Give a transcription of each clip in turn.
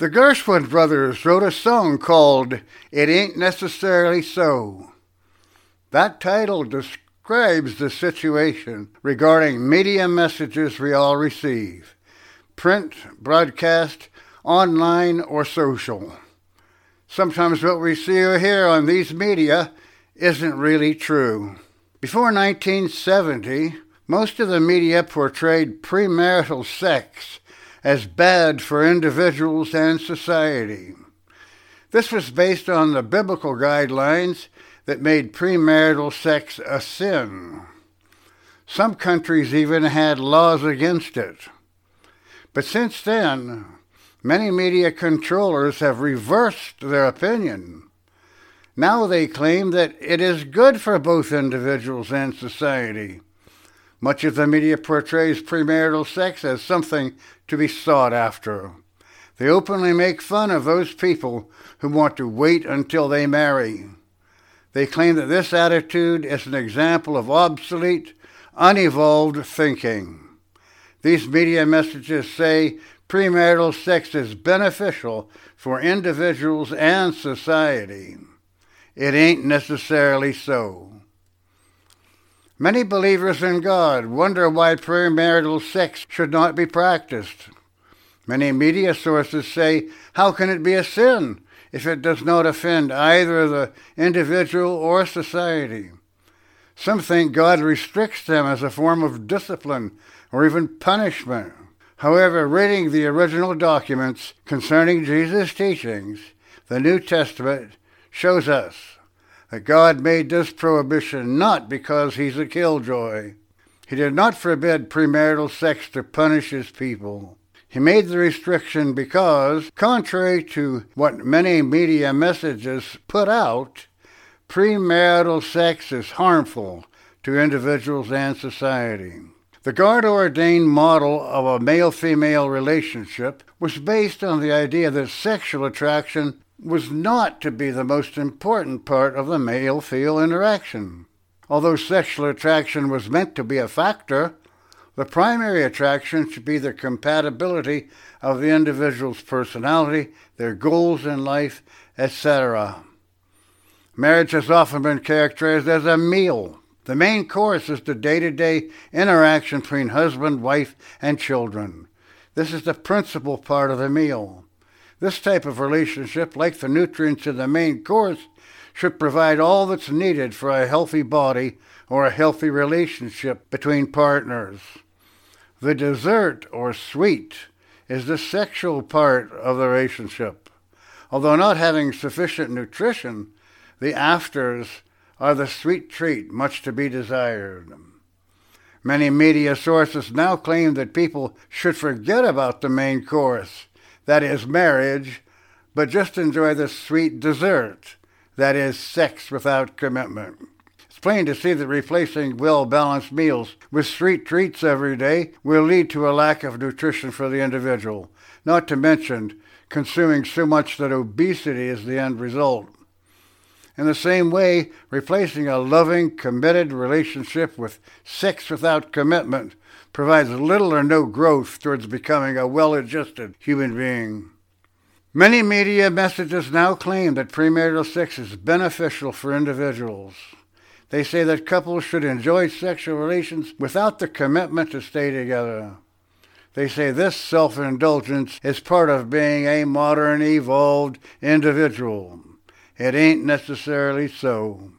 The Gershwin brothers wrote a song called It Ain't Necessarily So. That title describes the situation regarding media messages we all receive print, broadcast, online, or social. Sometimes what we see or hear on these media isn't really true. Before 1970, most of the media portrayed premarital sex as bad for individuals and society. This was based on the biblical guidelines that made premarital sex a sin. Some countries even had laws against it. But since then, many media controllers have reversed their opinion. Now they claim that it is good for both individuals and society. Much of the media portrays premarital sex as something to be sought after. They openly make fun of those people who want to wait until they marry. They claim that this attitude is an example of obsolete, unevolved thinking. These media messages say premarital sex is beneficial for individuals and society. It ain't necessarily so. Many believers in God wonder why premarital sex should not be practiced. Many media sources say, How can it be a sin if it does not offend either the individual or society? Some think God restricts them as a form of discipline or even punishment. However, reading the original documents concerning Jesus' teachings, the New Testament shows us that God made this prohibition not because he's a killjoy. He did not forbid premarital sex to punish his people. He made the restriction because, contrary to what many media messages put out, premarital sex is harmful to individuals and society. The God ordained model of a male female relationship was based on the idea that sexual attraction was not to be the most important part of the male female interaction. Although sexual attraction was meant to be a factor, the primary attraction should be the compatibility of the individual's personality, their goals in life, etc. Marriage has often been characterized as a meal. The main course is the day to day interaction between husband, wife, and children. This is the principal part of the meal. This type of relationship, like the nutrients in the main course, should provide all that's needed for a healthy body or a healthy relationship between partners. The dessert, or sweet, is the sexual part of the relationship. Although not having sufficient nutrition, the afters are the sweet treat, much to be desired. Many media sources now claim that people should forget about the main course that is marriage, but just enjoy the sweet dessert, that is sex without commitment. It's plain to see that replacing well balanced meals with sweet treats every day will lead to a lack of nutrition for the individual, not to mention consuming so much that obesity is the end result. In the same way, replacing a loving, committed relationship with sex without commitment provides little or no growth towards becoming a well adjusted human being. Many media messages now claim that premarital sex is beneficial for individuals. They say that couples should enjoy sexual relations without the commitment to stay together. They say this self indulgence is part of being a modern, evolved individual. It ain't necessarily so.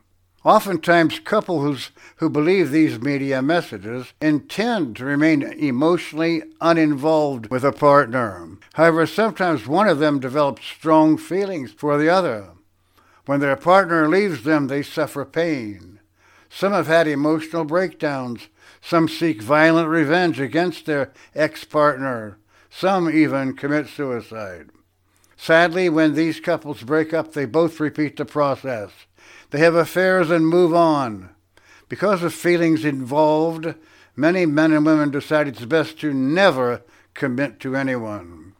Oftentimes, couples who believe these media messages intend to remain emotionally uninvolved with a partner. However, sometimes one of them develops strong feelings for the other. When their partner leaves them, they suffer pain. Some have had emotional breakdowns. Some seek violent revenge against their ex partner. Some even commit suicide. Sadly, when these couples break up, they both repeat the process. They have affairs and move on. Because of feelings involved, many men and women decide it's best to never commit to anyone.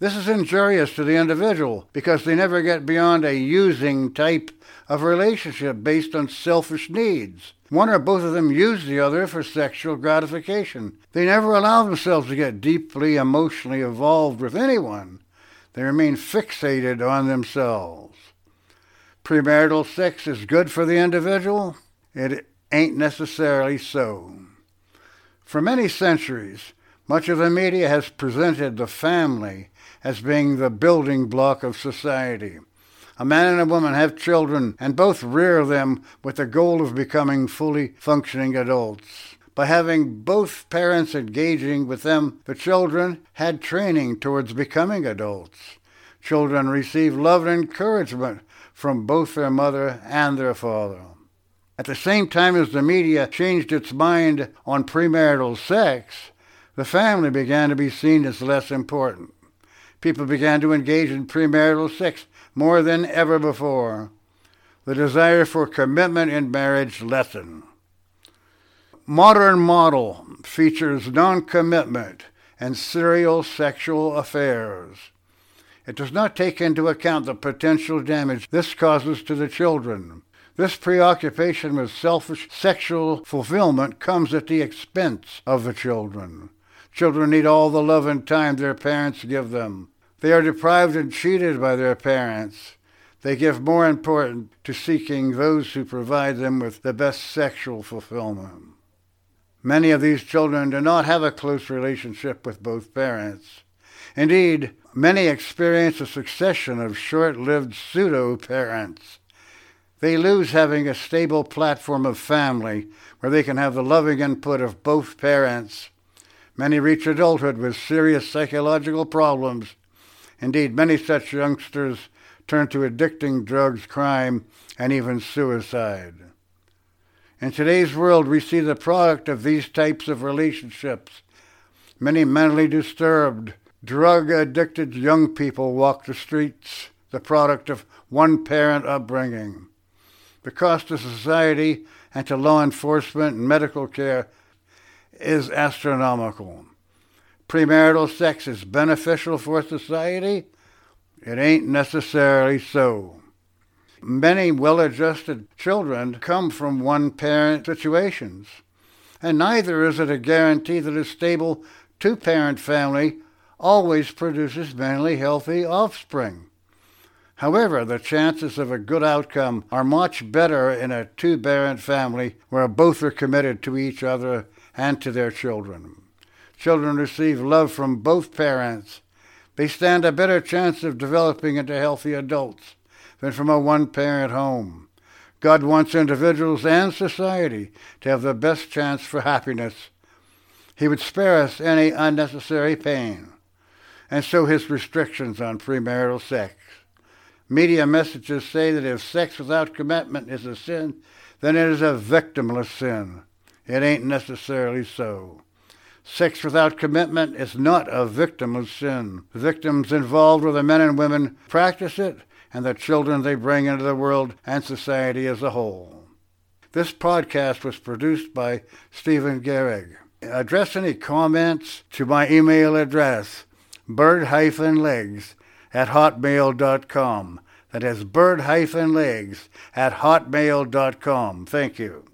This is injurious to the individual because they never get beyond a using type of relationship based on selfish needs. One or both of them use the other for sexual gratification. They never allow themselves to get deeply emotionally involved with anyone. They remain fixated on themselves. Premarital sex is good for the individual? It ain't necessarily so. For many centuries, much of the media has presented the family as being the building block of society. A man and a woman have children and both rear them with the goal of becoming fully functioning adults. By having both parents engaging with them, the children had training towards becoming adults. Children receive love and encouragement from both their mother and their father. At the same time as the media changed its mind on premarital sex, the family began to be seen as less important. People began to engage in premarital sex more than ever before. The desire for commitment in marriage lessened. Modern model features non-commitment and serial sexual affairs. It does not take into account the potential damage this causes to the children. This preoccupation with selfish sexual fulfillment comes at the expense of the children. Children need all the love and time their parents give them. They are deprived and cheated by their parents. They give more importance to seeking those who provide them with the best sexual fulfillment. Many of these children do not have a close relationship with both parents. Indeed, many experience a succession of short lived pseudo parents. They lose having a stable platform of family where they can have the loving input of both parents. Many reach adulthood with serious psychological problems Indeed, many such youngsters turn to addicting drugs, crime, and even suicide. In today's world, we see the product of these types of relationships. Many mentally disturbed, drug addicted young people walk the streets, the product of one parent upbringing. The cost to society and to law enforcement and medical care is astronomical premarital sex is beneficial for society? It ain't necessarily so. Many well adjusted children come from one parent situations, and neither is it a guarantee that a stable two parent family always produces mentally healthy offspring. However, the chances of a good outcome are much better in a two parent family where both are committed to each other and to their children. Children receive love from both parents. They stand a better chance of developing into healthy adults than from a one parent home. God wants individuals and society to have the best chance for happiness. He would spare us any unnecessary pain. And so his restrictions on premarital sex. Media messages say that if sex without commitment is a sin, then it is a victimless sin. It ain't necessarily so. Sex without commitment is not a victimless sin. Victims involved are the men and women practice it and the children they bring into the world and society as a whole. This podcast was produced by Stephen Gehrig. Address any comments to my email address, bird-legs at hotmail.com. That is bird-legs at hotmail.com. Thank you.